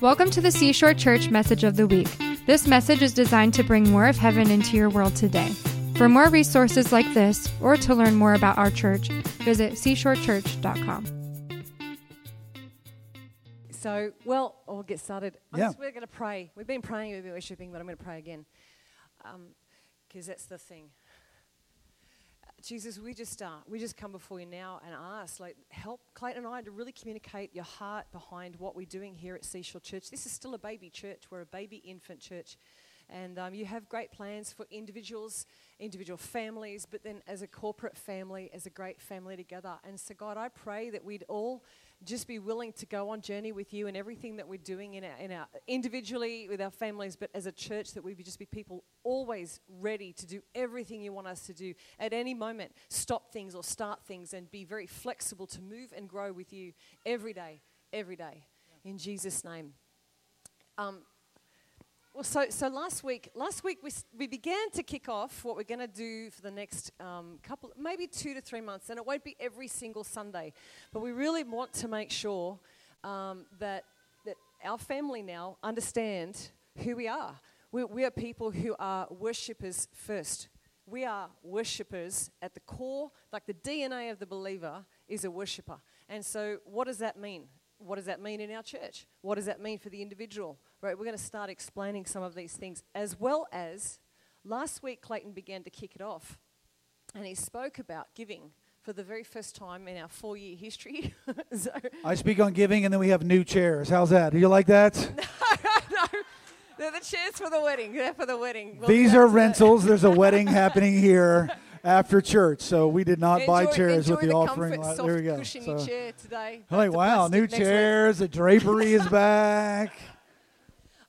Welcome to the Seashore Church Message of the Week. This message is designed to bring more of heaven into your world today. For more resources like this, or to learn more about our church, visit seashorechurch.com. So, well, we'll get started. I'm Yeah. just- we're going to pray. We've been praying, we've been worshiping, but I'm going to pray again. Um, because that's the thing. Jesus, we just uh, we just come before you now and ask, like, help Clayton and I to really communicate your heart behind what we're doing here at Seashore Church. This is still a baby church. We're a baby infant church. And um, you have great plans for individuals, individual families, but then as a corporate family, as a great family together. And so, God, I pray that we'd all just be willing to go on journey with you and everything that we're doing in our, in our individually with our families, but as a church that we just be people always ready to do everything you want us to do at any moment. Stop things or start things and be very flexible to move and grow with you every day, every day. In Jesus' name. Um, well, so, so last week, last week we, we began to kick off what we're going to do for the next um, couple, maybe two to three months, and it won't be every single Sunday, but we really want to make sure um, that that our family now understand who we are. We, we are people who are worshippers first. We are worshippers at the core, like the DNA of the believer is a worshipper. And so, what does that mean? What does that mean in our church? What does that mean for the individual? Right, we're going to start explaining some of these things, as well as last week Clayton began to kick it off, and he spoke about giving for the very first time in our four-year history. so, I speak on giving, and then we have new chairs. How's that? Do you like that? no, they're the chairs for the wedding. They're for the wedding. We'll These are back to that. rentals. There's a wedding happening here after church, so we did not buy Enjoy- chairs with enjoy the, offering. Comfort, there we go. So, chair today. I'm like, wow, new week. chairs. The drapery is back.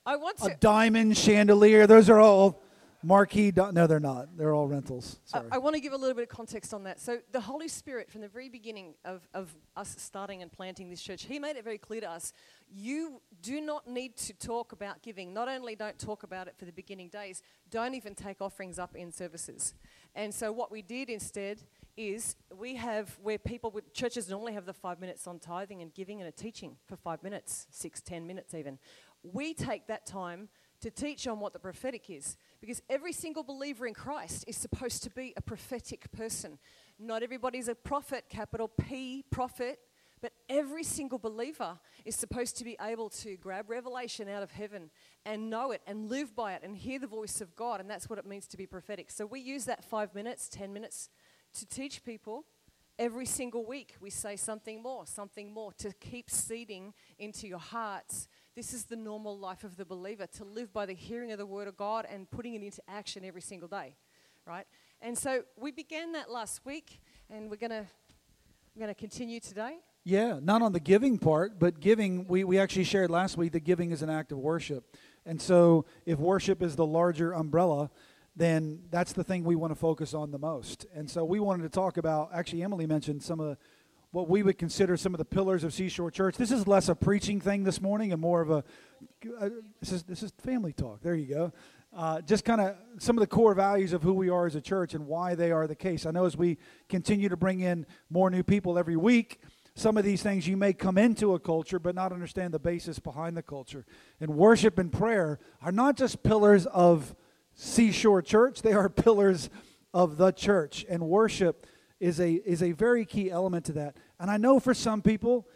I want A diamond chandelier. Those are all marquee. No, they're not. They're all rentals. I, Sorry. I want to give a little bit of context on that. So, the Holy Spirit, from the very beginning of, of us starting and planting this church, He made it very clear to us you do not need to talk about giving. Not only don't talk about it for the beginning days, don't even take offerings up in services. And so, what we did instead is we have where people with churches normally have the five minutes on tithing and giving and a teaching for five minutes, six, ten minutes even. We take that time to teach on what the prophetic is. Because every single believer in Christ is supposed to be a prophetic person. Not everybody's a prophet, capital P, prophet, but every single believer is supposed to be able to grab revelation out of heaven and know it and live by it and hear the voice of God. And that's what it means to be prophetic. So we use that five minutes, ten minutes to teach people every single week we say something more, something more to keep seeding into your hearts. This is the normal life of the believer to live by the hearing of the word of God and putting it into action every single day, right? And so we began that last week, and we're gonna we're gonna continue today. Yeah, not on the giving part, but giving, we, we actually shared last week that giving is an act of worship. And so if worship is the larger umbrella, then that's the thing we want to focus on the most. And so we wanted to talk about, actually, Emily mentioned some of the, what we would consider some of the pillars of Seashore Church. This is less a preaching thing this morning and more of a, uh, this is, this is family talk. There you go. Uh, just kind of some of the core values of who we are as a church and why they are the case. I know as we continue to bring in more new people every week, some of these things you may come into a culture but not understand the basis behind the culture. And worship and prayer are not just pillars of Seashore Church, they are pillars of the church. And worship is a is a very key element to that. And I know for some people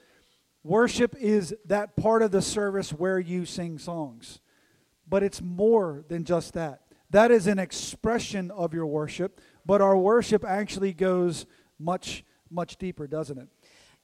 worship is that part of the service where you sing songs. But it's more than just that. That is an expression of your worship, but our worship actually goes much much deeper, doesn't it?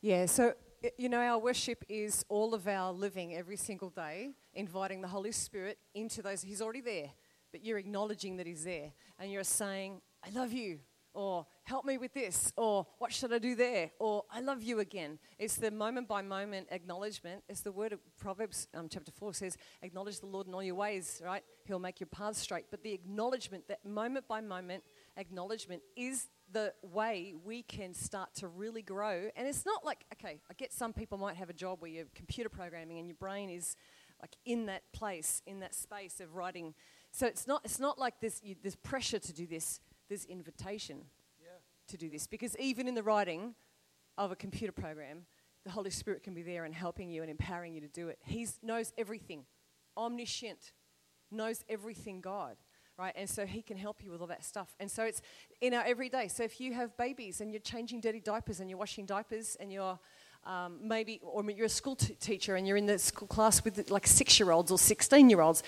Yeah, so you know, our worship is all of our living every single day, inviting the Holy Spirit into those. He's already there, but you're acknowledging that He's there, and you're saying, "I love you," or "Help me with this," or "What should I do there?" or "I love you again." It's the moment by moment acknowledgement. It's the word of Proverbs um, chapter four says, "Acknowledge the Lord in all your ways." Right? He'll make your path straight. But the acknowledgement, that moment by moment acknowledgement, is the way we can start to really grow. And it's not like, okay, I get some people might have a job where you're computer programming and your brain is like in that place, in that space of writing. So it's not, it's not like this, you, there's pressure to do this, there's invitation to do this. Because even in the writing of a computer program, the Holy Spirit can be there and helping you and empowering you to do it. He knows everything, omniscient, knows everything God, right? And so He can help you with all that stuff. And so it's in our everyday. So if you have babies and you're changing dirty diapers and you're washing diapers and you're um, maybe, or you're a school t- teacher and you're in the school class with like six year olds or 16 year olds,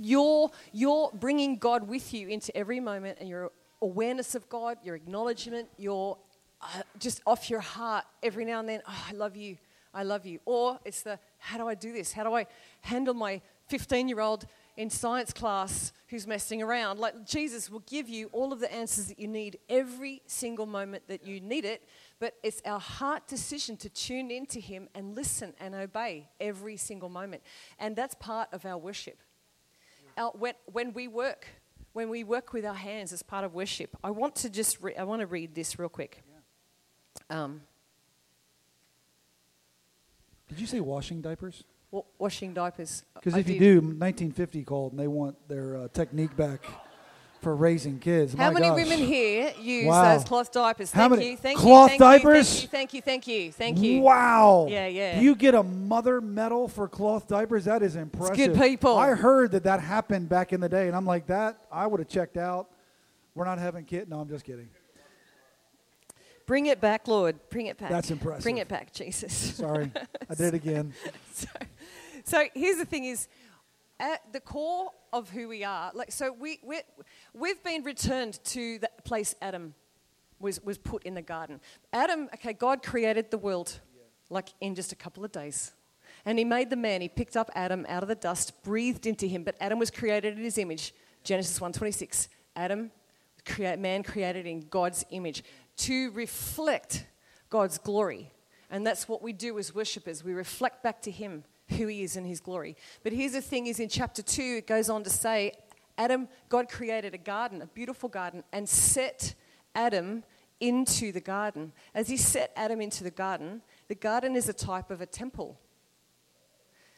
you're, you're bringing God with you into every moment and your awareness of God, your acknowledgement, your uh, just off your heart every now and then, oh, I love you, I love you. Or it's the, how do I do this? How do I handle my 15 year old in science class who's messing around? Like Jesus will give you all of the answers that you need every single moment that you need it. But it's our heart decision to tune into Him and listen and obey every single moment. And that's part of our worship. Our, when, when we work, when we work with our hands as part of worship, I want to just re- I want to read this real quick. Um, Did you say washing diapers? wa- washing diapers. Because I if you do, 1950 called and they want their uh, technique back for raising kids. How My many gosh. women here use Wow. those cloth diapers? How Thank many- you. Thank cloth you. Thank diapers? You, thank you. Thank you. Thank you. Wow. Yeah, yeah. You get a mother medal for cloth diapers? That is impressive. Good people. I heard that that happened back in the day, and I'm like, that, I would have checked out. We're not having kids. No, I'm just kidding. Bring it back, Lord. Bring it back. That's impressive. Bring it back, Jesus. Sorry. I did it again. so, so here's the thing is at the core of who we are. Like so we, we we've been returned to the place adam was, was put in the garden. Adam okay god created the world like in just a couple of days. And he made the man. He picked up adam out of the dust breathed into him. But adam was created in his image. Genesis 1.26 adam create, man created in god's image to reflect god's glory. And that's what we do as worshippers we reflect back to him who he is in his glory. But here's the thing is in chapter 2 it goes on to say Adam God created a garden, a beautiful garden and set Adam into the garden. As he set Adam into the garden, the garden is a type of a temple.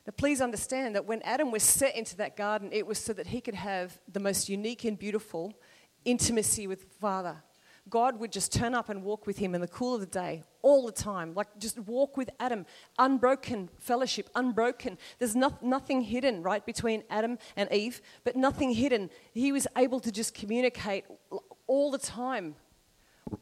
Now, please understand that when Adam was set into that garden, it was so that he could have the most unique and beautiful intimacy with Father. God would just turn up and walk with him in the cool of the day all the time. Like just walk with Adam. Unbroken fellowship, unbroken. There's no, nothing hidden, right, between Adam and Eve, but nothing hidden. He was able to just communicate all the time.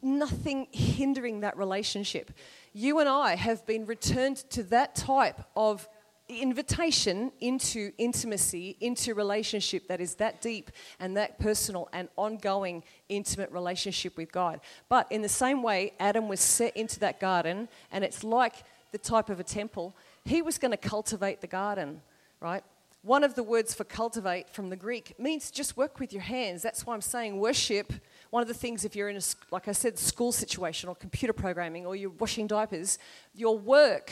Nothing hindering that relationship. You and I have been returned to that type of invitation into intimacy, into relationship that is that deep and that personal and ongoing intimate relationship with God. But in the same way, Adam was set into that garden, and it's like the type of a temple. He was going to cultivate the garden, right? One of the words for cultivate from the Greek means just work with your hands. That's why I'm saying worship. One of the things, if you're in a, like I said, school situation or computer programming or you're washing diapers, your work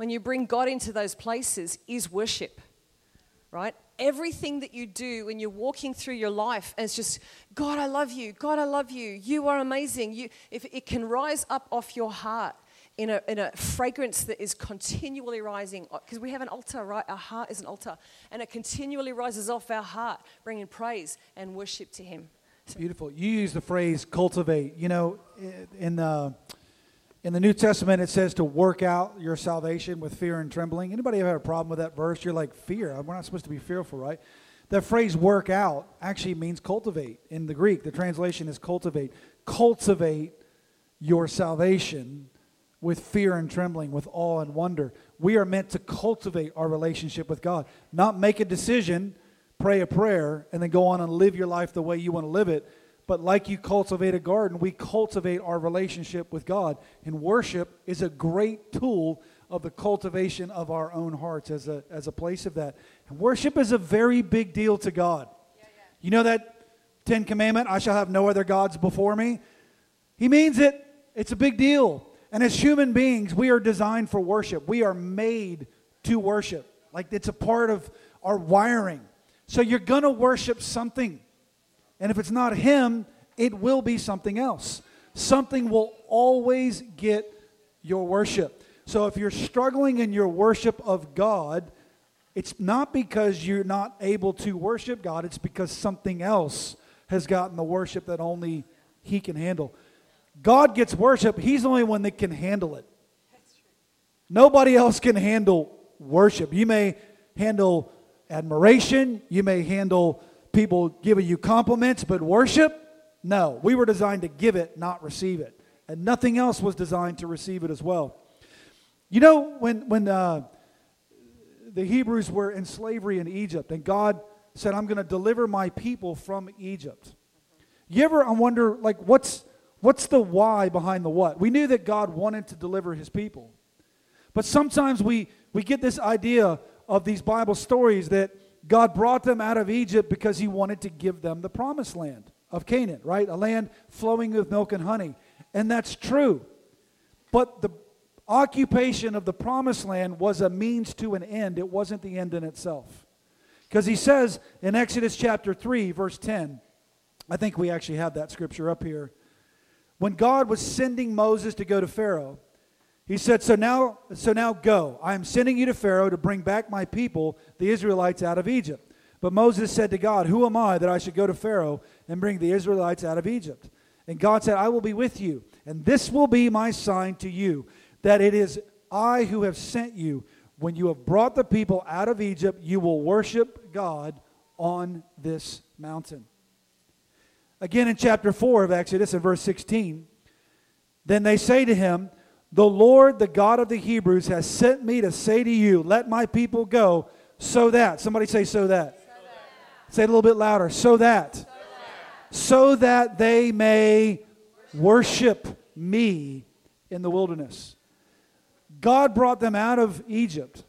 when you bring God into those places is worship, right? Everything that you do when you're walking through your life is just, God, I love you. God, I love you. You are amazing. You, if it can rise up off your heart in a, in a fragrance that is continually rising, uh, because we have an altar, right? Our heart is an altar, and it continually rises off our heart, bringing praise and worship to Him. Beautiful. You use the phrase cultivate. You know, in the in the New Testament, it says to work out your salvation with fear and trembling. Anybody ever had a problem with that verse? You're like, fear? We're not supposed to be fearful, right? That phrase work out actually means cultivate. In the Greek, the translation is cultivate. Cultivate your salvation with fear and trembling, with awe and wonder. We are meant to cultivate our relationship with God, not make a decision, pray a prayer, and then go on and live your life the way you want to live it but like you cultivate a garden, we cultivate our relationship with God. And worship is a great tool of the cultivation of our own hearts as a, as a place of that. And worship is a very big deal to God. Yeah, yeah. You know that Ten Commandment, I shall have no other gods before me? He means it. It's a big deal. And as human beings, we are designed for worship. We are made to worship. Like it's a part of our wiring. So you're going to worship something. And if it's not Him, it will be something else. Something will always get your worship. So if you're struggling in your worship of God, it's not because you're not able to worship God, it's because something else has gotten the worship that only He can handle. God gets worship, He's the only one that can handle it. Nobody else can handle worship. You may handle admiration, you may handle people giving you compliments, but worship, no. We were designed to give it, not receive it. And nothing else was designed to receive it as well. You know, when, when uh, the Hebrews were in slavery in Egypt, and God said, I'm going to deliver my people from Egypt. You ever I wonder, like, what's, what's the why behind the what? We knew that God wanted to deliver his people. But sometimes we, we get this idea of these Bible stories that God brought them out of Egypt because he wanted to give them the promised land of Canaan, right? A land flowing with milk and honey. And that's true. But the occupation of the promised land was a means to an end, it wasn't the end in itself. Because he says in Exodus chapter 3, verse 10, I think we actually have that scripture up here. When God was sending Moses to go to Pharaoh, he said, So now, so now go. I am sending you to Pharaoh to bring back my people, the Israelites, out of Egypt. But Moses said to God, Who am I that I should go to Pharaoh and bring the Israelites out of Egypt? And God said, I will be with you, and this will be my sign to you, that it is I who have sent you. When you have brought the people out of Egypt, you will worship God on this mountain. Again, in chapter 4 of Exodus, in verse 16, then they say to him, the Lord, the God of the Hebrews, has sent me to say to you, Let my people go, so that. Somebody say, so that. So that. Say it a little bit louder. So that. So that, so that they may worship me in the wilderness. God brought them out of Egypt,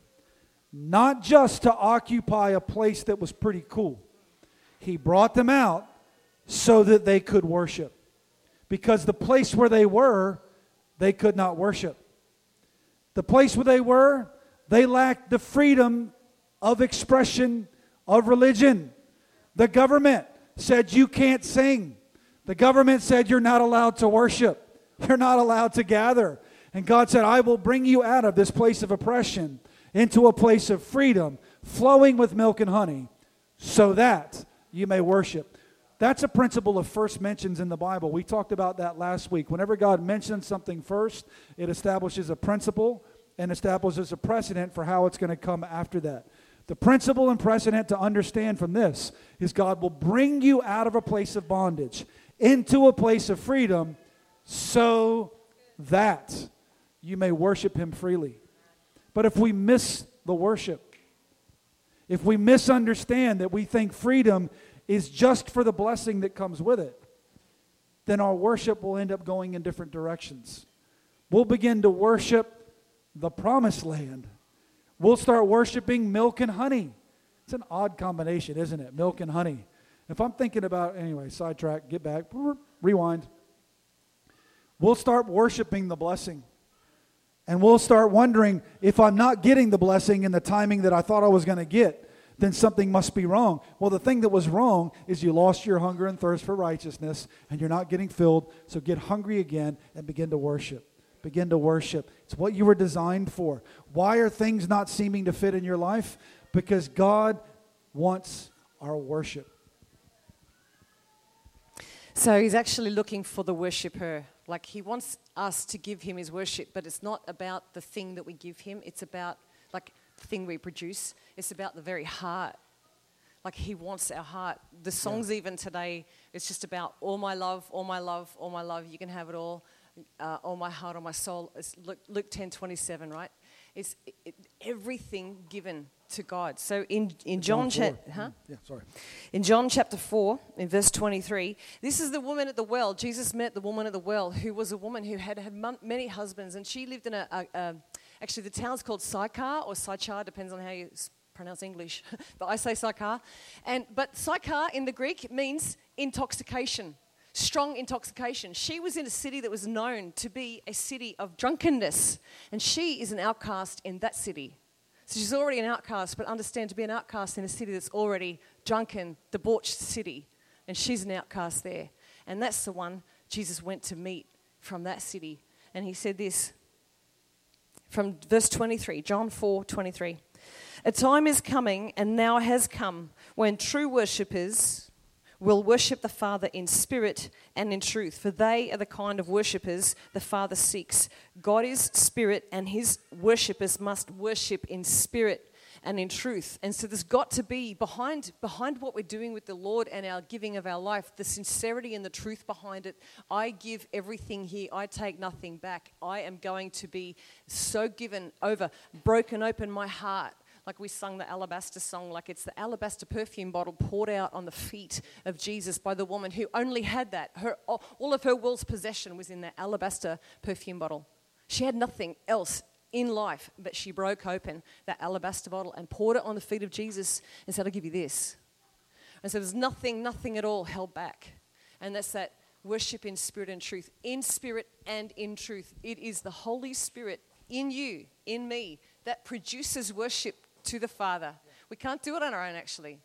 not just to occupy a place that was pretty cool. He brought them out so that they could worship. Because the place where they were they could not worship. The place where they were, they lacked the freedom of expression of religion. The government said you can't sing. The government said you're not allowed to worship. You're not allowed to gather. And God said, I will bring you out of this place of oppression into a place of freedom, flowing with milk and honey, so that you may worship. That's a principle of first mentions in the Bible. We talked about that last week. Whenever God mentions something first, it establishes a principle and establishes a precedent for how it's going to come after that. The principle and precedent to understand from this is God will bring you out of a place of bondage into a place of freedom so that you may worship Him freely. But if we miss the worship, if we misunderstand that we think freedom is just for the blessing that comes with it, then our worship will end up going in different directions. We'll begin to worship the promised land. We'll start worshiping milk and honey. It's an odd combination, isn't it? Milk and honey. If I'm thinking about, anyway, sidetrack, get back, rewind. We'll start worshiping the blessing. And we'll start wondering if I'm not getting the blessing in the timing that I thought I was going to get, then something must be wrong. Well, the thing that was wrong is you lost your hunger and thirst for righteousness and you're not getting filled. So get hungry again and begin to worship. Begin to worship. It's what you were designed for. Why are things not seeming to fit in your life? Because God wants our worship. So he's actually looking for the worshiper. Like he wants us to give him his worship, but it's not about the thing that we give him, it's about like thing we produce. It's about the very heart. Like He wants our heart. The songs, yeah. even today, it's just about all my love, all my love, all my love. You can have it all. Uh, all my heart, all my soul. It's Luke, Luke 10 27, right? It's it, it, everything given to God. So in, in John, John cha- huh? Yeah, sorry. In John chapter 4, in verse 23, this is the woman at the well. Jesus met the woman at the well, who was a woman who had had many husbands, and she lived in a, a, a Actually, the town's called Sychar or Sychar, depends on how you pronounce English, but I say Sychar. And, but Sychar in the Greek means intoxication, strong intoxication. She was in a city that was known to be a city of drunkenness, and she is an outcast in that city. So she's already an outcast, but understand to be an outcast in a city that's already drunken, debauched city, and she's an outcast there. And that's the one Jesus went to meet from that city. And he said this from verse 23, John 4 23. A time is coming and now has come when true worshippers will worship the Father in spirit and in truth, for they are the kind of worshippers the Father seeks. God is spirit, and his worshippers must worship in spirit and in truth. And so there's got to be behind behind what we're doing with the Lord and our giving of our life, the sincerity and the truth behind it. I give everything here. I take nothing back. I am going to be so given over, broken open my heart like we sung the alabaster song, like it's the alabaster perfume bottle poured out on the feet of Jesus by the woman who only had that. Her, all of her world's possession was in that alabaster perfume bottle. She had nothing else in life, but she broke open that alabaster bottle and poured it on the feet of Jesus and said, I'll give you this. And so there's nothing, nothing at all held back. And that's that worship in spirit and truth. In spirit and in truth. It is the Holy Spirit in you, in me, that produces worship to the Father. We can't do it on our own, actually.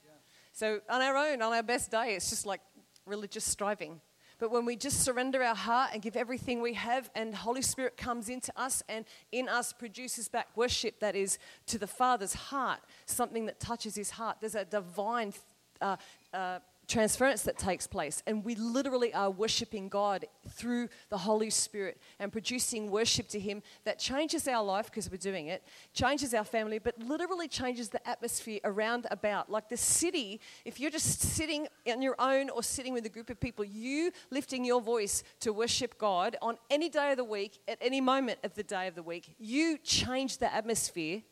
So, on our own, on our best day, it's just like religious striving. But when we just surrender our heart and give everything we have, and Holy Spirit comes into us and in us produces back worship that is to the Father's heart, something that touches His heart. There's a divine. Uh, uh, transference that takes place. And we literally are worshiping God through the Holy Spirit and producing worship to Him that changes our life because we're doing it, changes our family, but literally changes the atmosphere around about. Like the city, if you're just sitting on your own or sitting with a group of people, you lifting your voice to worship God on any day of the week, at any moment of the day of the week, you change the atmosphere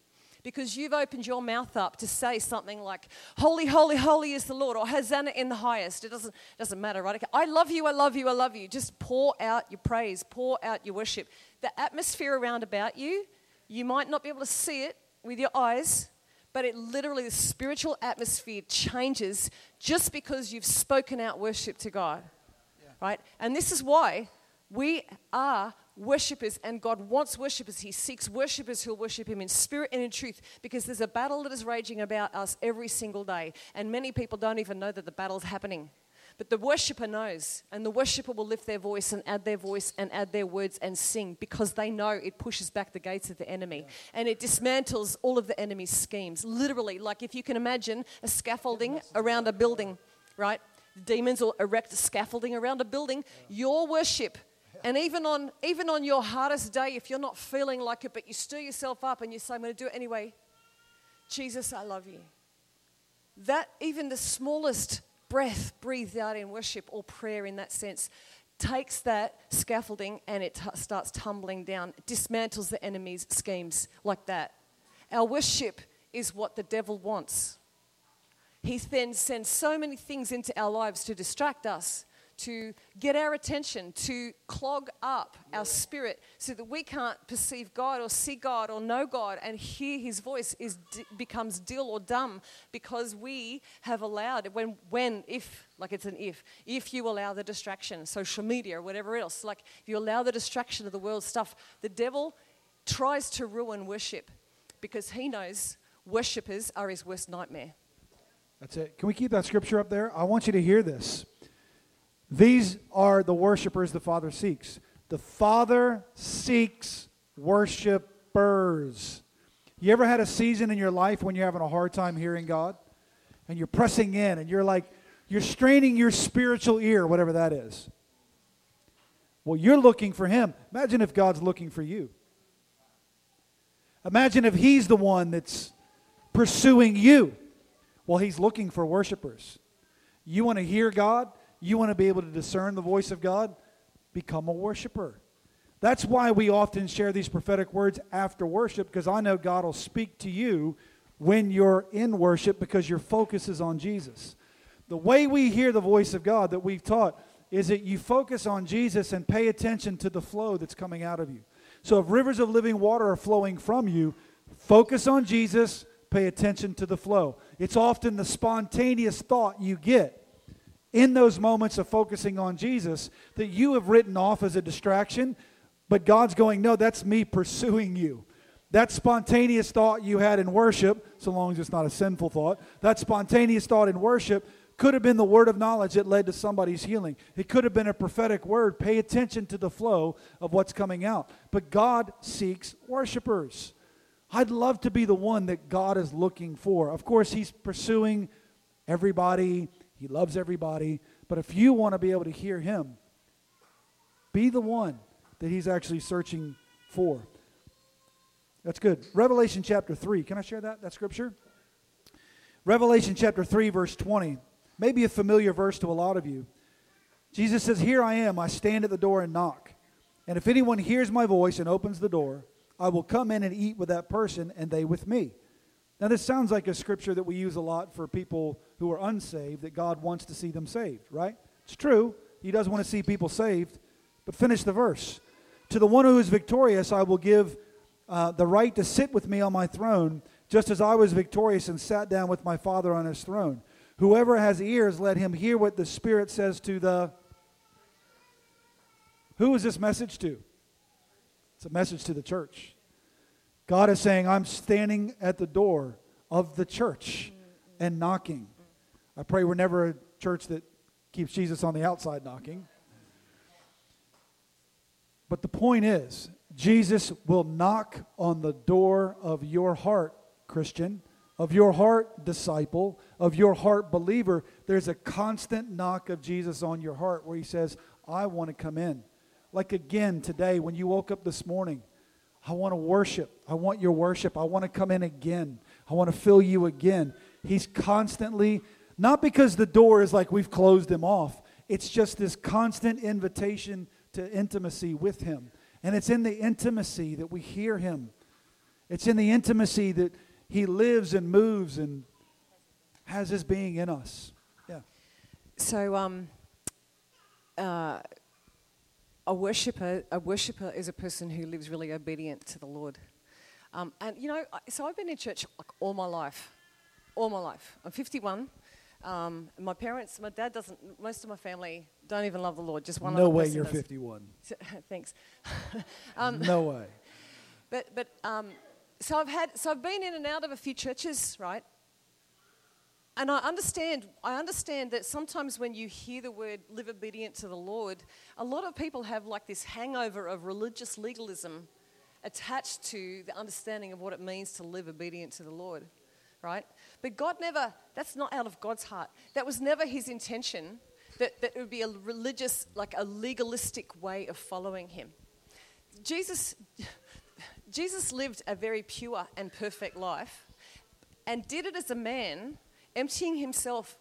because you've opened your mouth up to say something like, Holy, holy, holy is the Lord, or Hosanna in the highest. It doesn't, doesn't matter, right? I love you, I love you, I love you. Just pour out your praise, pour out your worship. The atmosphere around about you, you might not be able to see it with your eyes, but it literally, the spiritual atmosphere changes just because you've spoken out worship to God, yeah. right? And this is why we are worshippers, and God wants worshippers. He seeks worshippers who'll worship Him in spirit and in truth because there's a battle that is raging about us every single day. And many people don't even know that the battle's happening. But the worshiper knows, and the worshiper will lift their voice and add their voice and add their words and sing because they know it pushes back the gates of the enemy yeah. and it dismantles all of the enemy's schemes. Literally, like if you can imagine a scaffolding around a building, right? Demons will erect a scaffolding around a building. Your worship and even on, even on your hardest day, if you're not feeling like it, but you stir yourself up and you say, I'm going to do it anyway, Jesus, I love you. That, even the smallest breath breathed out in worship or prayer in that sense, takes that scaffolding and it t- starts tumbling down, dismantles the enemy's schemes like that. Our worship is what the devil wants. He then sends so many things into our lives to distract us to get our attention, to clog up our spirit so that we can't perceive God or see God or know God and hear his voice is becomes dill or dumb because we have allowed when when if like it's an if if you allow the distraction social media or whatever else like if you allow the distraction of the world stuff the devil tries to ruin worship because he knows worshippers are his worst nightmare. That's it. Can we keep that scripture up there? I want you to hear this these are the worshipers the Father seeks. The Father seeks worshipers. You ever had a season in your life when you're having a hard time hearing God? And you're pressing in and you're like, you're straining your spiritual ear, whatever that is. Well, you're looking for Him. Imagine if God's looking for you. Imagine if He's the one that's pursuing you. Well, He's looking for worshipers. You want to hear God? You want to be able to discern the voice of God? Become a worshiper. That's why we often share these prophetic words after worship, because I know God will speak to you when you're in worship because your focus is on Jesus. The way we hear the voice of God that we've taught is that you focus on Jesus and pay attention to the flow that's coming out of you. So if rivers of living water are flowing from you, focus on Jesus, pay attention to the flow. It's often the spontaneous thought you get in those moments of focusing on Jesus that you have written off as a distraction, but God's going, No, that's me pursuing you. That spontaneous thought you had in worship, so long as it's not a sinful thought, that spontaneous thought in worship could have been the word of knowledge that led to somebody's healing. It could have been a prophetic word. Pay attention to the flow of what's coming out. But God seeks worshipers. I'd love to be the one that God is looking for. Of course, He's pursuing everybody He loves everybody. But if you want to be able to hear Him, be the one that He's actually searching for. That's good. Revelation chapter 3. Can I share that, that scripture? Revelation chapter 3, verse 20. Maybe a familiar verse to a lot of you. Jesus says, Here I am. I stand at the door and knock. And if anyone hears my voice and opens the door, I will come in and eat with that person and they with me. Now, this sounds like a scripture that we use a lot for people who are unsaved, that God wants to see them saved, right? It's true. He does want to see people saved. But finish the verse. To the one who is victorious, I will give uh, the right to sit with me on my throne, just as I was victorious and sat down with my Father on his throne. Whoever has ears, let him hear what the Spirit says to the. Who is this message to? It's a message to the church. God is saying, I'm standing at the door of the church and knocking. I pray we're never a church that keeps Jesus on the outside knocking. But the point is, Jesus will knock on the door of your heart, Christian, of your heart, disciple, of your heart, believer. There's a constant knock of Jesus on your heart where he says, I want to come in. Like again today, when you woke up this morning, I want to worship. I want your worship. I want to come in again. I want to fill you again. He's constantly, not because the door is like we've closed him off, it's just this constant invitation to intimacy with him. And it's in the intimacy that we hear him. It's in the intimacy that he lives and moves and has his being in us. Yeah. So, um, uh, a worshiper, a worshiper is a person who lives really obedient to the Lord. Um, and you know, so I've been in church like all my life, all my life. I'm 51. Um, my parents, my dad doesn't. Most of my family don't even love the Lord. Just one. No way, you're does. 51. Thanks. um, No way. But but um, so I've had so I've been in and out of a few churches, right? And I understand I understand that sometimes when you hear the word live obedient to the Lord, a lot of people have like this hangover of religious legalism attached to the understanding of what it means to live obedient to the Lord, right? But God never that's not out of God's heart. That was never his intention that, that it would be a religious, like a legalistic way of following him. Jesus Jesus lived a very pure and perfect life and did it as a man, emptying himself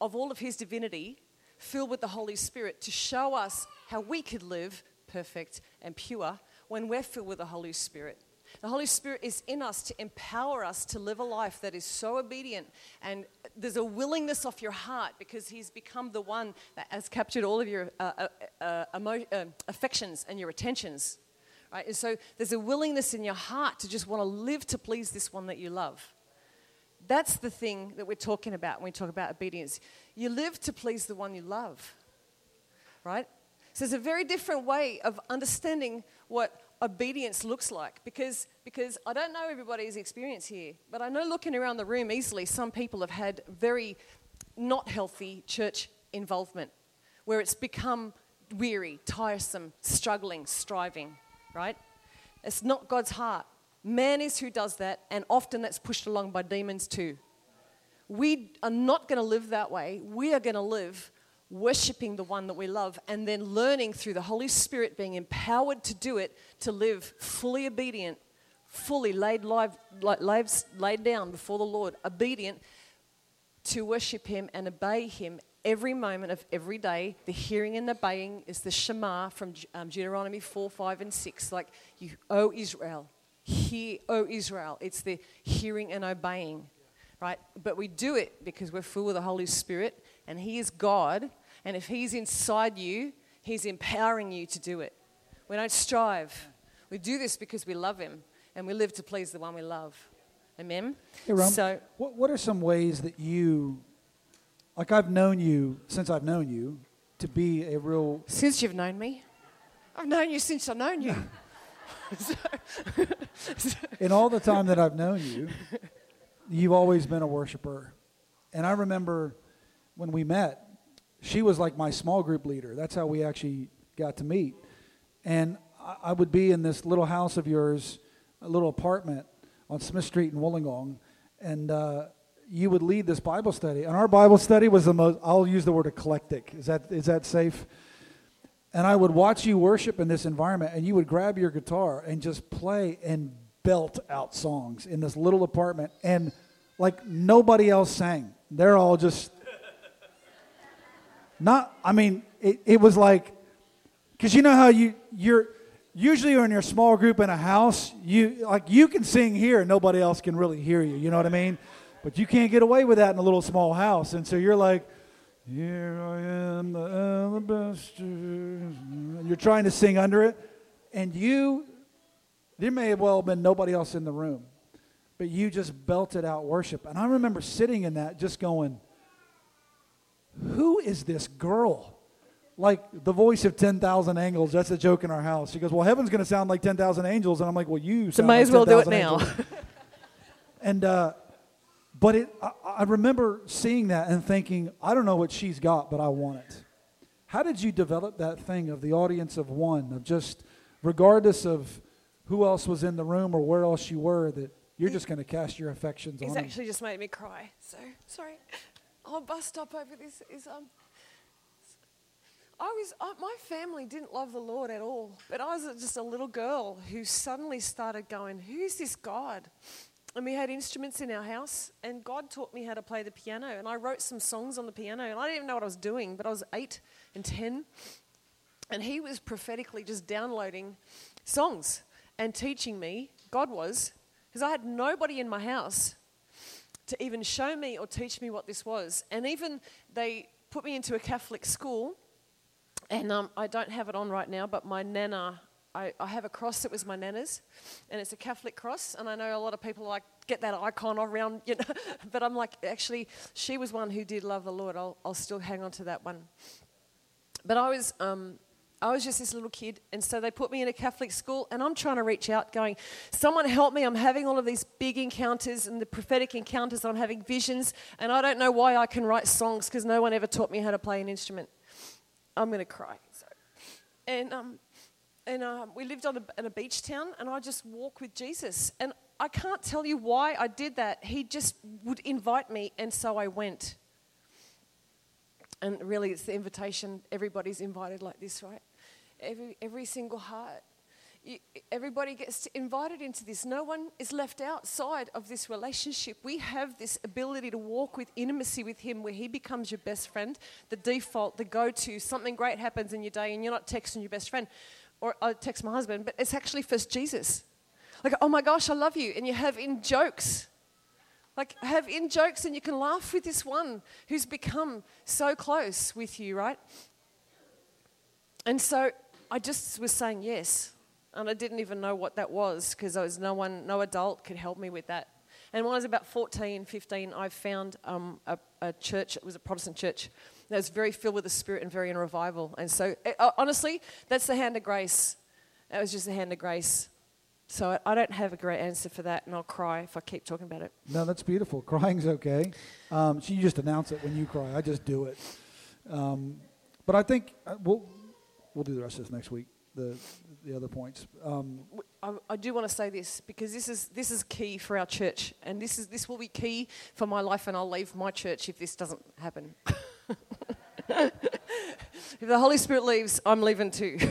of all of his divinity, filled with the Holy Spirit, to show us how we could live perfect and pure when we're filled with the Holy Spirit. The Holy Spirit is in us to empower us to live a life that is so obedient. And there's a willingness of your heart because He's become the one that has captured all of your uh, uh, uh, emo- uh, affections and your attentions. Right? And so there's a willingness in your heart to just want to live to please this one that you love. That's the thing that we're talking about when we talk about obedience. You live to please the one you love, right? So it's a very different way of understanding what obedience looks like because, because I don't know everybody's experience here, but I know looking around the room easily, some people have had very not healthy church involvement where it's become weary, tiresome, struggling, striving, right? It's not God's heart. Man is who does that, and often that's pushed along by demons too. We are not going to live that way. We are going to live worshiping the one that we love and then learning through the Holy Spirit being empowered to do it to live fully obedient, fully laid, live, lives laid down before the Lord, obedient to worship Him and obey Him every moment of every day. The hearing and obeying is the Shema from um, Deuteronomy 4, 5, and 6. Like, you, O Israel, hear, O Israel. It's the hearing and obeying, right? But we do it because we're full of the Holy Spirit and He is God. And if He's inside you, He's empowering you to do it. We don't strive. We do this because we love Him and we live to please the one we love. Amen? Hey, Ron, So, what, what are some ways that you, like I've known you since I've known you, to be a real. since you've known me, I've known you since I've known you. In all the time that I've known you, you've always been a worshiper. And I remember when we met, she was like my small group leader. That's how we actually got to meet. And I, would be in this little house of yours, a little apartment on Smith Street in Wollongong, and uh, you would lead this Bible study. And our Bible study was the most, I'll use the word eclectic. Is that, is that safe? And I would watch you worship in this environment, and you would grab your guitar and just play and belt out songs in this little apartment. And like nobody else sang. They're all just not, I mean, it, it was like, because you know how you, you're, usually you're in your small group in a house, you, like you can sing here and nobody else can really hear you, you know what I mean? But you can't get away with that in a little small house. And so you're like, here I am, the alabaster. And you're trying to sing under it. And you, there may have well been nobody else in the room, but you just belted out worship. And I remember sitting in that just going, who is this girl? Like the voice of 10,000 angels. That's a joke in our house. She goes, Well, heaven's going to sound like 10,000 angels. And I'm like, Well, you So may like as well do it 10,000 now. angels." and, uh, but it, I, I remember seeing that and thinking, I don't know what she's got, but I want it. How did you develop that thing of the audience of one, of just, regardless of who else was in the room or where else you were, that you're just going to cast your affections It's on them? actually just made me cry. So sorry. I'll bust up over this. Is um, I was uh, my family didn't love the Lord at all, but I was just a little girl who suddenly started going, "Who's this God?" And we had instruments in our house, and God taught me how to play the piano. And I wrote some songs on the piano, and I didn't even know what I was doing, but I was eight and ten, and He was prophetically just downloading songs and teaching me. God was, because I had nobody in my house to even show me or teach me what this was. And even they put me into a Catholic school, and um, I don't have it on right now, but my nana, I, I have a cross that was my nana's, and it's a Catholic cross. And I know a lot of people like get that icon around, you know, but I'm like, actually, she was one who did love the Lord. I'll, I'll still hang on to that one. But I was, um, I was just this little kid, and so they put me in a Catholic school, and I'm trying to reach out, going, "Someone help me! I'm having all of these big encounters and the prophetic encounters. I'm having visions, and I don't know why I can write songs because no one ever taught me how to play an instrument. I'm gonna cry." So, and um, and um, we lived on a, in a beach town, and I just walk with Jesus, and I can't tell you why I did that. He just would invite me, and so I went. And really, it's the invitation. Everybody's invited like this, right? Every, every single heart. You, everybody gets invited into this. No one is left outside of this relationship. We have this ability to walk with intimacy with Him where He becomes your best friend, the default, the go to. Something great happens in your day and you're not texting your best friend. Or I text my husband, but it's actually first Jesus. Like, oh my gosh, I love you. And you have in jokes. Like, have in jokes and you can laugh with this one who's become so close with you, right? And so I just was saying yes. And I didn't even know what that was because there was no one, no adult could help me with that. And when I was about 14, 15, I found um, a, a church, it was a Protestant church, that was very filled with the Spirit and very in revival. And so, uh, honestly, that's the hand of grace. That was just the hand of grace. So I, I don't have a great answer for that, and I'll cry if I keep talking about it. No, that's beautiful. Crying's okay. Um, so you just announce it when you cry. I just do it. Um, but I think uh, we'll we'll do the rest of this next week. The the other points. Um, I, I do want to say this because this is this is key for our church, and this is this will be key for my life, and I'll leave my church if this doesn't happen. if the Holy Spirit leaves, I'm leaving too.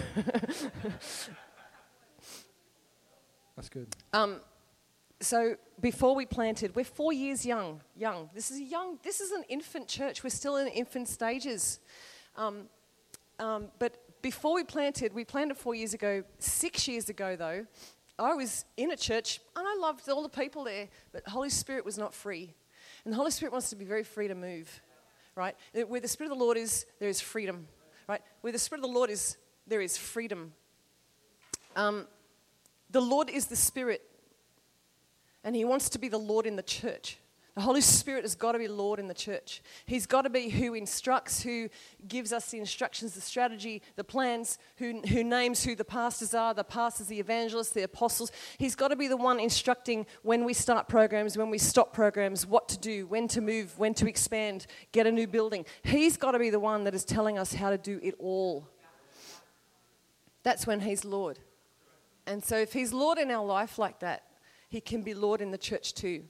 that's good. Um, so before we planted, we're four years young. Young. This is a young. This is an infant church. We're still in infant stages. Um, um, but before we planted, we planted four years ago. Six years ago, though, I was in a church and I loved all the people there, but Holy Spirit was not free, and the Holy Spirit wants to be very free to move. Right? Where the Spirit of the Lord is, there is freedom. Right? Where the Spirit of the Lord is, there is freedom. Um, the Lord is the Spirit, and He wants to be the Lord in the church. The Holy Spirit has got to be Lord in the church. He's got to be who instructs, who gives us the instructions, the strategy, the plans, who, who names who the pastors are, the pastors, the evangelists, the apostles. He's got to be the one instructing when we start programs, when we stop programs, what to do, when to move, when to expand, get a new building. He's got to be the one that is telling us how to do it all. That's when He's Lord. And so, if He's Lord in our life like that, He can be Lord in the church too.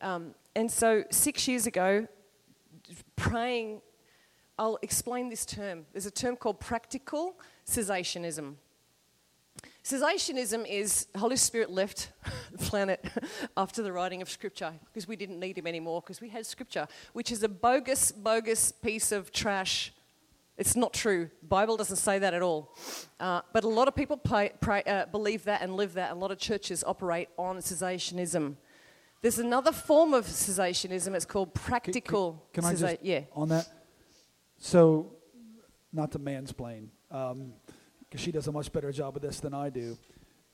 Um, and so six years ago, praying, I'll explain this term. There's a term called practical cessationism. Cessationism is Holy Spirit left the planet after the writing of Scripture because we didn't need him anymore because we had Scripture, which is a bogus, bogus piece of trash. It's not true. Bible doesn't say that at all. Uh, but a lot of people pray, pray, uh, believe that and live that. A lot of churches operate on cessationism. There's another form of cessationism. It's called practical. Can, can I cessa- just yeah. on that? So, not to mansplain, um, because she does a much better job of this than I do.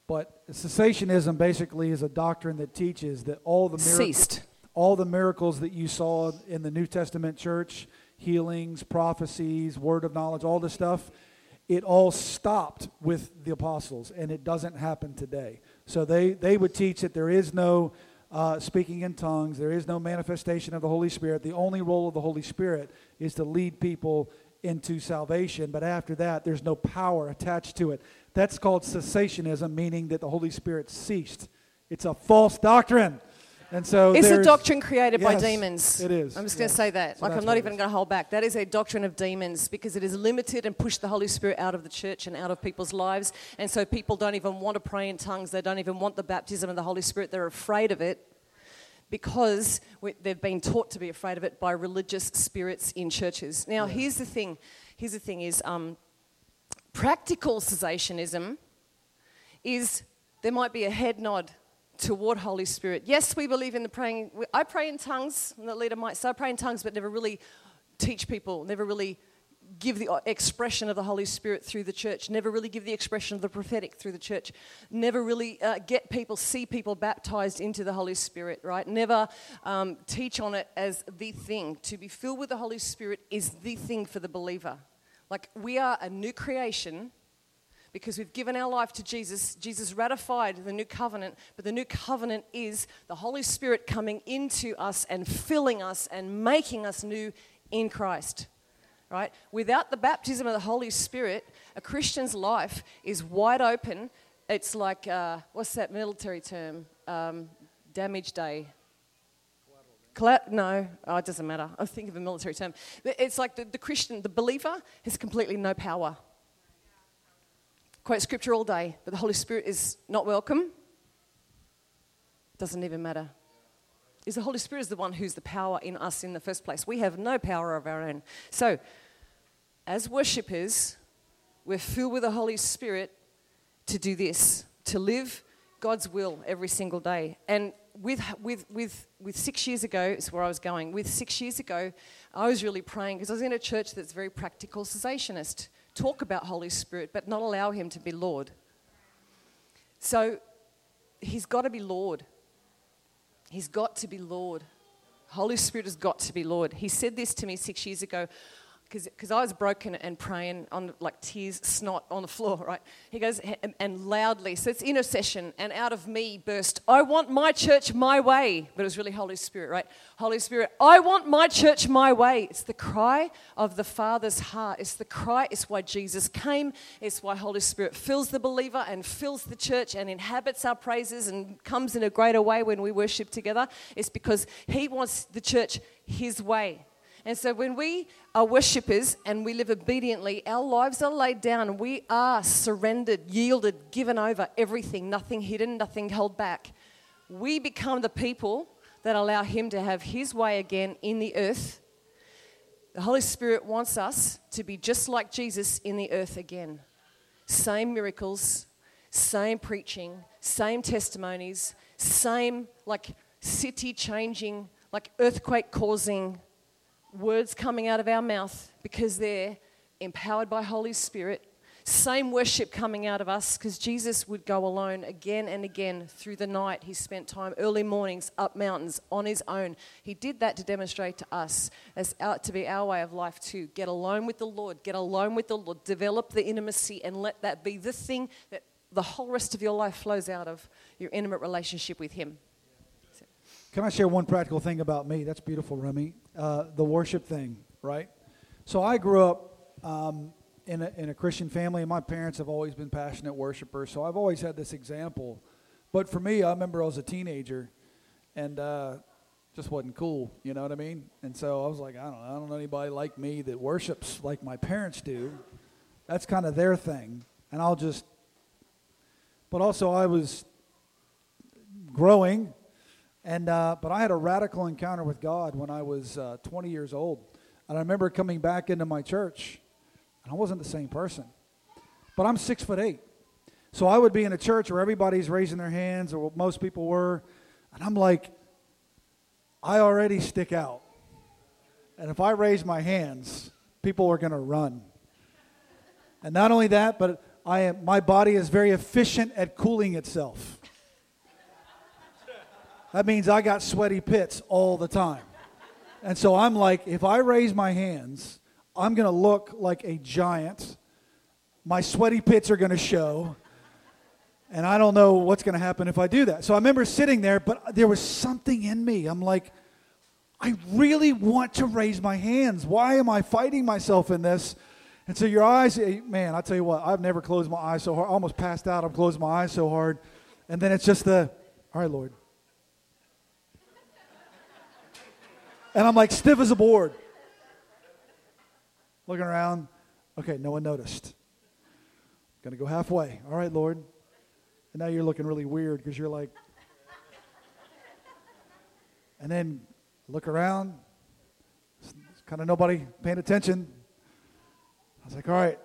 But cessationism basically is a doctrine that teaches that all the miracles, Ceased. all the miracles that you saw in the New Testament church, healings, prophecies, word of knowledge, all this stuff, it all stopped with the apostles, and it doesn't happen today. So they, they would teach that there is no uh, speaking in tongues, there is no manifestation of the Holy Spirit. The only role of the Holy Spirit is to lead people into salvation, but after that, there's no power attached to it. That's called cessationism, meaning that the Holy Spirit ceased. It's a false doctrine. And so It's a doctrine created by demons. It is. I'm just going yes. to say that. So like, I'm not even going to hold back. That is a doctrine of demons because it is limited and pushed the Holy Spirit out of the church and out of people's lives. And so people don't even want to pray in tongues. They don't even want the baptism of the Holy Spirit. They're afraid of it because they've been taught to be afraid of it by religious spirits in churches. Now, here's the thing. Here's the thing is um, practical cessationism is there might be a head nod toward Holy Spirit. Yes, we believe in the praying. I pray in tongues, and the leader might say, I pray in tongues, but never really teach people, never really give the expression of the Holy Spirit through the church, never really give the expression of the prophetic through the church, never really uh, get people, see people baptized into the Holy Spirit, right? Never um, teach on it as the thing. To be filled with the Holy Spirit is the thing for the believer. Like we are a new creation because we've given our life to Jesus. Jesus ratified the new covenant, but the new covenant is the Holy Spirit coming into us and filling us and making us new in Christ. Right? Without the baptism of the Holy Spirit, a Christian's life is wide open. It's like, uh, what's that military term? Um, damage day. No, oh, it doesn't matter. I think of a military term. It's like the, the Christian, the believer, has completely no power quote scripture all day, but the Holy Spirit is not welcome, doesn't even matter. Is the Holy Spirit is the one who's the power in us in the first place. We have no power of our own. So, as worshippers, we're filled with the Holy Spirit to do this, to live God's will every single day. And with, with, with, with six years ago, is where I was going. With six years ago, I was really praying because I was in a church that's very practical cessationist. Talk about Holy Spirit, but not allow Him to be Lord. So He's got to be Lord. He's got to be Lord. Holy Spirit has got to be Lord. He said this to me six years ago because I was broken and praying on like tears, snot on the floor, right? He goes, and, loudly, so it's intercession, and out of me burst, I want my church my way. But it was really Holy Spirit, right? Holy Spirit, I want my church my way. It's the cry of the Father's heart. It's the cry, it's why Jesus came. It's why Holy Spirit fills the believer and fills the church and inhabits our praises and comes in a greater way when we worship together. It's because He wants the church His way. And so when we are worshippers and we live obediently, our lives are laid down. We are surrendered, yielded, given over, everything, nothing hidden, nothing held back. We become the people that allow Him to have His way again in the earth. The Holy Spirit wants us to be just like Jesus in the earth again. Same miracles, same preaching, same testimonies, same like city changing, like earthquake causing words coming out of our mouth because they're empowered by Holy Spirit. Same worship coming out of us because Jesus would go alone again and again through the night. He spent time early mornings up mountains on his own. He did that to demonstrate to us as our, to be our way of life too. Get alone with the Lord, get alone with the Lord, develop the intimacy, and let that be the thing that the whole rest of your life flows out of your intimate relationship with Him. Can I share one practical thing about me? That's beautiful, Remy. Uh, the worship thing, right? So I grew up um, in, a, in a Christian family, and my parents have always been passionate worshipers. So I've always had this example. But for me, I remember I was a teenager, and uh, just wasn't cool. You know what I mean? And so I was like, I don't. I don't know anybody like me that worships like my parents do. That's kind of their thing. And I'll just, but also I was growing. And, uh, but I had a radical encounter with God when I was uh, 20 years old. And I remember coming back into my church, and I wasn't the same person. But I'm six foot eight. So I would be in a church where everybody's raising their hands, or most people were. And I'm like, I already stick out. And if I raise my hands, people are going to run. And not only that, but I am, my body is very efficient at cooling itself. That means I got sweaty pits all the time. And so I'm like, if I raise my hands, I'm going to look like a giant. My sweaty pits are going to show. And I don't know what's going to happen if I do that. So I remember sitting there, but there was something in me. I'm like, I really want to raise my hands. Why am I fighting myself in this? And so your eyes, eh, man, I tell you what, I've never closed my eyes so hard. I almost passed out. I've closed my eyes so hard. And then it's just the, all right, Lord. And I'm like stiff as a board. Looking around. Okay, no one noticed. Gonna go halfway. All right, Lord. And now you're looking really weird because you're like, and then look around. kind of nobody paying attention. I was like, all right.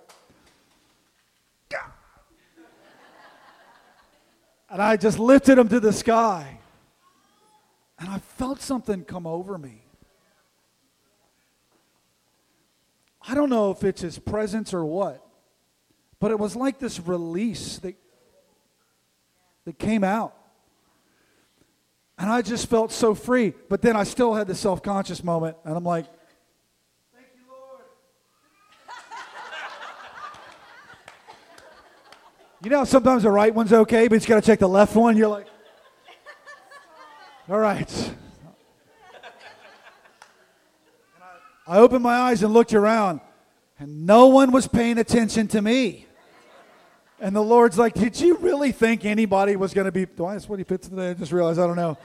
And I just lifted him to the sky. And I felt something come over me. I don't know if it's his presence or what, but it was like this release that that came out. And I just felt so free. But then I still had the self conscious moment, and I'm like, Thank you, Lord. you know, sometimes the right one's okay, but you got to check the left one. You're like, All right. I opened my eyes and looked around, and no one was paying attention to me. And the Lord's like, Did you really think anybody was going to be? Do I what he fits today? I just realized I don't know.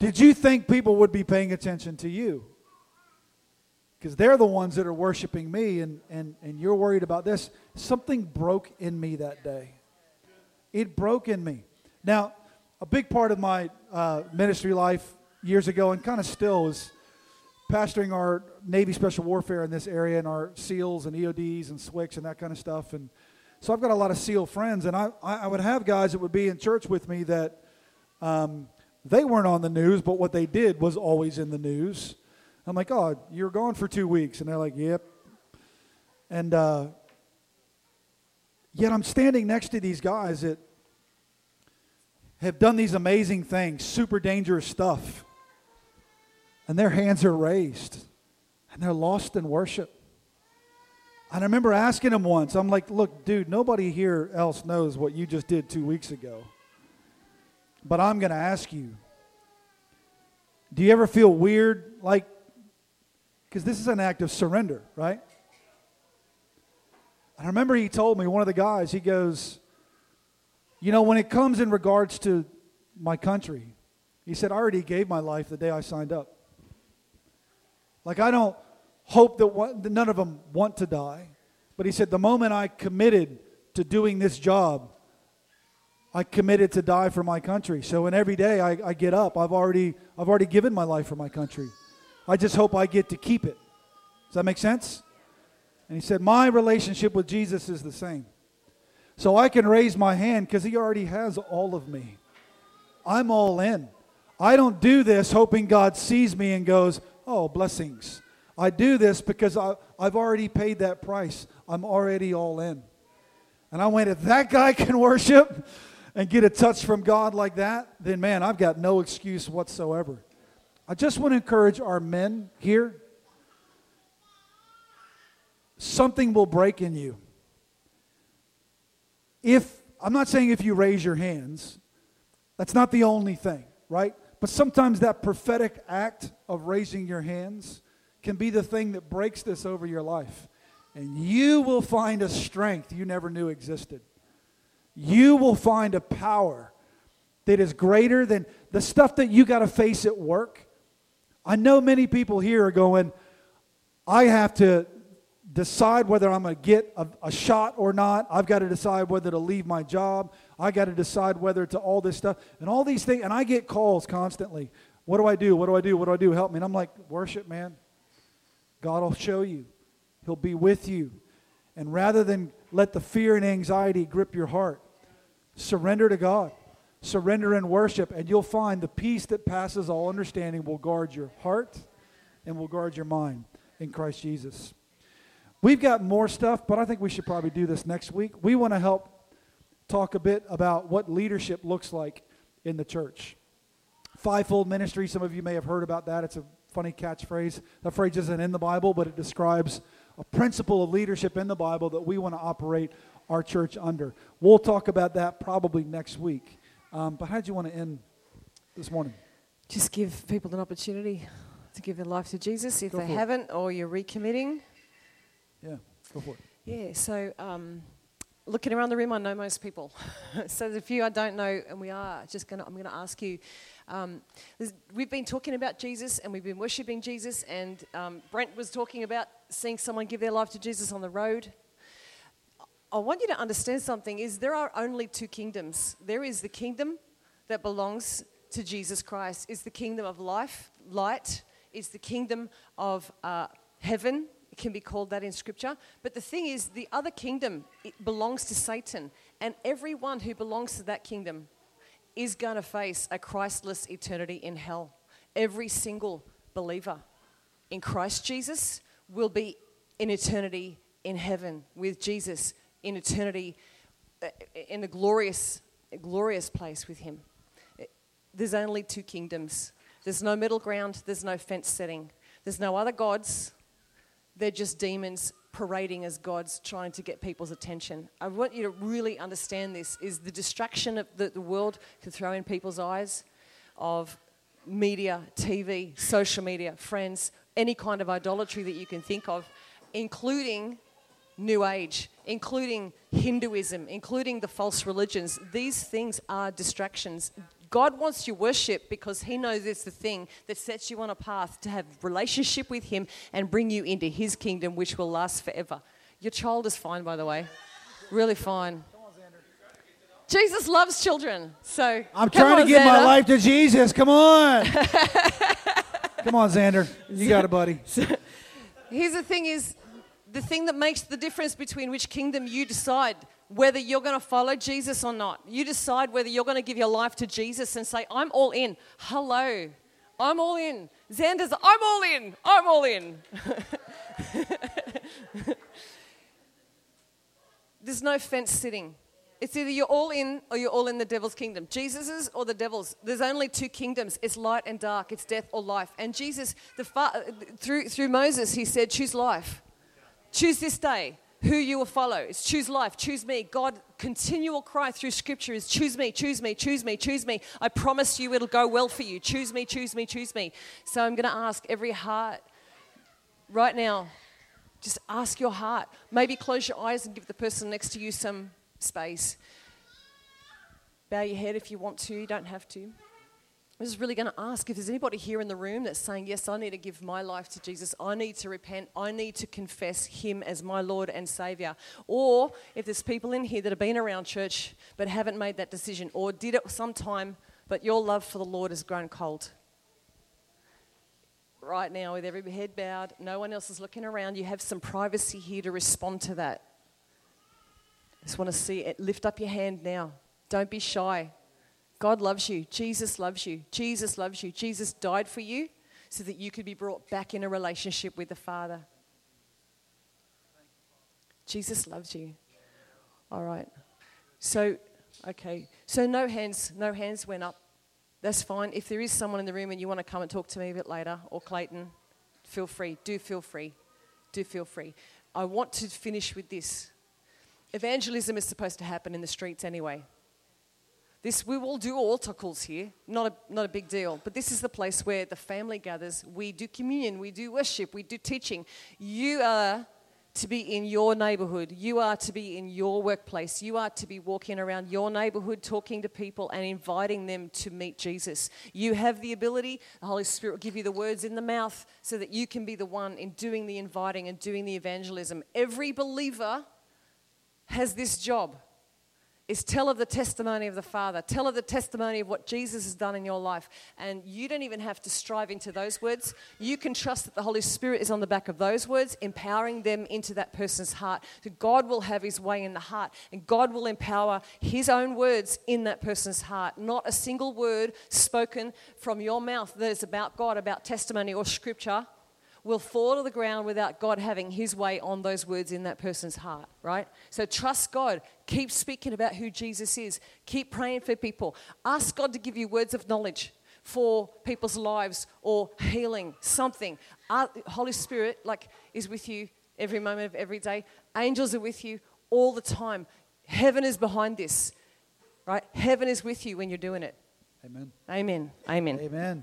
Did you think people would be paying attention to you? Because they're the ones that are worshiping me, and, and, and you're worried about this. Something broke in me that day. It broke in me. Now, a big part of my uh, ministry life years ago, and kind of still, is pastoring our Navy Special Warfare in this area, and our SEALs and EODs and SWCS and that kind of stuff. And so I've got a lot of SEAL friends, and I, I would have guys that would be in church with me that um, they weren't on the news, but what they did was always in the news. I'm like, oh, you're gone for two weeks. And they're like, yep. And uh, yet I'm standing next to these guys that have done these amazing things, super dangerous stuff. And their hands are raised, and they're lost in worship. And I remember asking him once, I'm like, look, dude, nobody here else knows what you just did two weeks ago. But I'm going to ask you do you ever feel weird? Like, because this is an act of surrender, right? And I remember he told me, one of the guys, he goes, You know, when it comes in regards to my country, he said, I already gave my life the day I signed up. Like, I don't, hope that, one, that none of them want to die. But he said, the moment I committed to doing this job, I committed to die for my country. So in every day I, I get up, I've already, I've already given my life for my country. I just hope I get to keep it. Does that make sense? And he said, My relationship with Jesus is the same. So I can raise my hand because he already has all of me. I'm all in. I don't do this hoping God sees me and goes, Oh, blessings. I do this because I, I've already paid that price. I'm already all in. And I went, if that guy can worship and get a touch from God like that, then man, I've got no excuse whatsoever. I just want to encourage our men here. Something will break in you. If, I'm not saying if you raise your hands, that's not the only thing, right? But sometimes that prophetic act of raising your hands can be the thing that breaks this over your life. And you will find a strength you never knew existed. You will find a power that is greater than the stuff that you got to face at work I know many people here are going, I have to decide whether I'm going to get a, a, shot or not. I've got to decide whether to leave my job. I got to decide whether to all this stuff and all these things. And I get calls constantly. What do I do? What do I do? What do I do? Help me. And I'm like, worship, man. God will show you. He'll be with you. And rather than let the fear and anxiety grip your heart, surrender to God. Surrender and worship, and you'll find the peace that passes all understanding will guard your heart and will guard your mind in Christ Jesus. We've got more stuff, but I think we should probably do this next week. We want to help talk a bit about what leadership looks like in the church. Fivefold ministry, some of you may have heard about that. It's a funny catchphrase. That phrase isn't in the Bible, but it describes a principle of leadership in the Bible that we want to operate our church under. We'll talk about that probably next week. Um, but how did you want to end this morning? Just give people an opportunity to give their life to Jesus if Go they haven't, or you're recommitting. Yeah, go for it. Yeah, so um, looking around the room, I know most people. so there's a few I don't know, and we are just gonna. I'm gonna ask you. Um, we've been talking about Jesus, and we've been worshiping Jesus, and um, Brent was talking about seeing someone give their life to Jesus on the road. I want you to understand something: is there are only two kingdoms. There is the kingdom that belongs to Jesus Christ. Is the kingdom of life, light. Is the kingdom of uh, heaven. Can be called that in Scripture. But the thing is, the other kingdom belongs to Satan, and everyone who belongs to that kingdom is going to face a Christless eternity in hell. Every single believer in Christ Jesus will be in eternity in heaven with Jesus in eternity uh, in a glorious, glorious place with Him. There's only two kingdoms. There's no middle ground. There's no fence setting. There's no other gods. They're just demons parading as gods trying to get people's attention. I want you to really understand this is the distraction that the world can throw in people's eyes of media, TV, social media, friends, any kind of idolatry that you can think of, including New Age, including Hinduism, including the false religions. These things are distractions. God wants your worship because He knows it's the thing that sets you on a path to have relationship with Him and bring you into His kingdom, which will last forever. Your child is fine, by the way, really fine. Jesus loves children, so I'm trying on, to give my life to Jesus. Come on. Come on, Xander. You got it, buddy. Here's the thing is the thing that makes the difference between which kingdom you decide whether you're going to follow Jesus or not. You decide whether you're going to give your life to Jesus and say, I'm all in. Hello. I'm all in. Xander's, I'm all in. I'm all in. There's no fence sitting. It's either you're all in or you're all in the devil's kingdom. Jesus's or the devil's. There's only two kingdoms. It's light and dark. It's death or life. And Jesus, the fa- through through Moses, he said, "Choose life. Choose this day who you will follow. It's choose life. Choose me." God, continual cry through Scripture is, "Choose me. Choose me. Choose me. Choose me. I promise you, it'll go well for you. Choose me. Choose me. Choose me." So I'm going to ask every heart right now. Just ask your heart. Maybe close your eyes and give the person next to you some space. Bow your head if you want to, you don't have to. I'm just really going to ask if there's anybody here in the room that's saying, Yes, I need to give my life to Jesus. I need to repent. I need to confess Him as my Lord and Savior. Or if there's people in here that have been around church but haven't made that decision or did it sometime, but your love for the Lord has grown cold. Right now, with every head bowed, no one else is looking around, you have some privacy here to respond to that. I Just want to see it. Lift up your hand now. Don't be shy. God loves you. Jesus loves you. Jesus loves you. Jesus died for you so that you could be brought back in a relationship with the Father. Jesus loves you. All right. So, okay. So no hands, no hands went up. That's fine. If there is someone in the room and you want to come and talk to me a bit later, or Clayton, feel free. Do feel free. Do feel free. I want to finish with this. Evangelism is supposed to happen in the streets anyway. This we will do altar calls here, not a, not a big deal. But this is the place where the family gathers. We do communion, we do worship, we do teaching. You are to be in your neighborhood. You are to be in your workplace. You are to be walking around your neighborhood, talking to people and inviting them to meet Jesus. You have the ability, the Holy Spirit will give you the words in the mouth so that you can be the one in doing the inviting and doing the evangelism. Every believer has this job is tell of the testimony of the Father, tell of the testimony of what Jesus has done in your life. And you don't even have to strive into those words. You can trust that the Holy Spirit is on the back of those words, empowering them into that person's heart. So God will have his way in the heart, and God will empower his own words in that person's heart. Not a single word spoken from your mouth that is about God, about testimony or scripture will fall to the ground without God having his way on those words in that person's heart, right? So trust God. Keep speaking about who Jesus is. Keep praying for people. Ask God to give you words of knowledge for people's lives or healing, something. Uh, Holy Spirit, like, is with you every moment of every day. Angels are with you all the time. Heaven is behind this, right? Heaven is with you when you're doing it. Amen. Amen. Amen. Amen.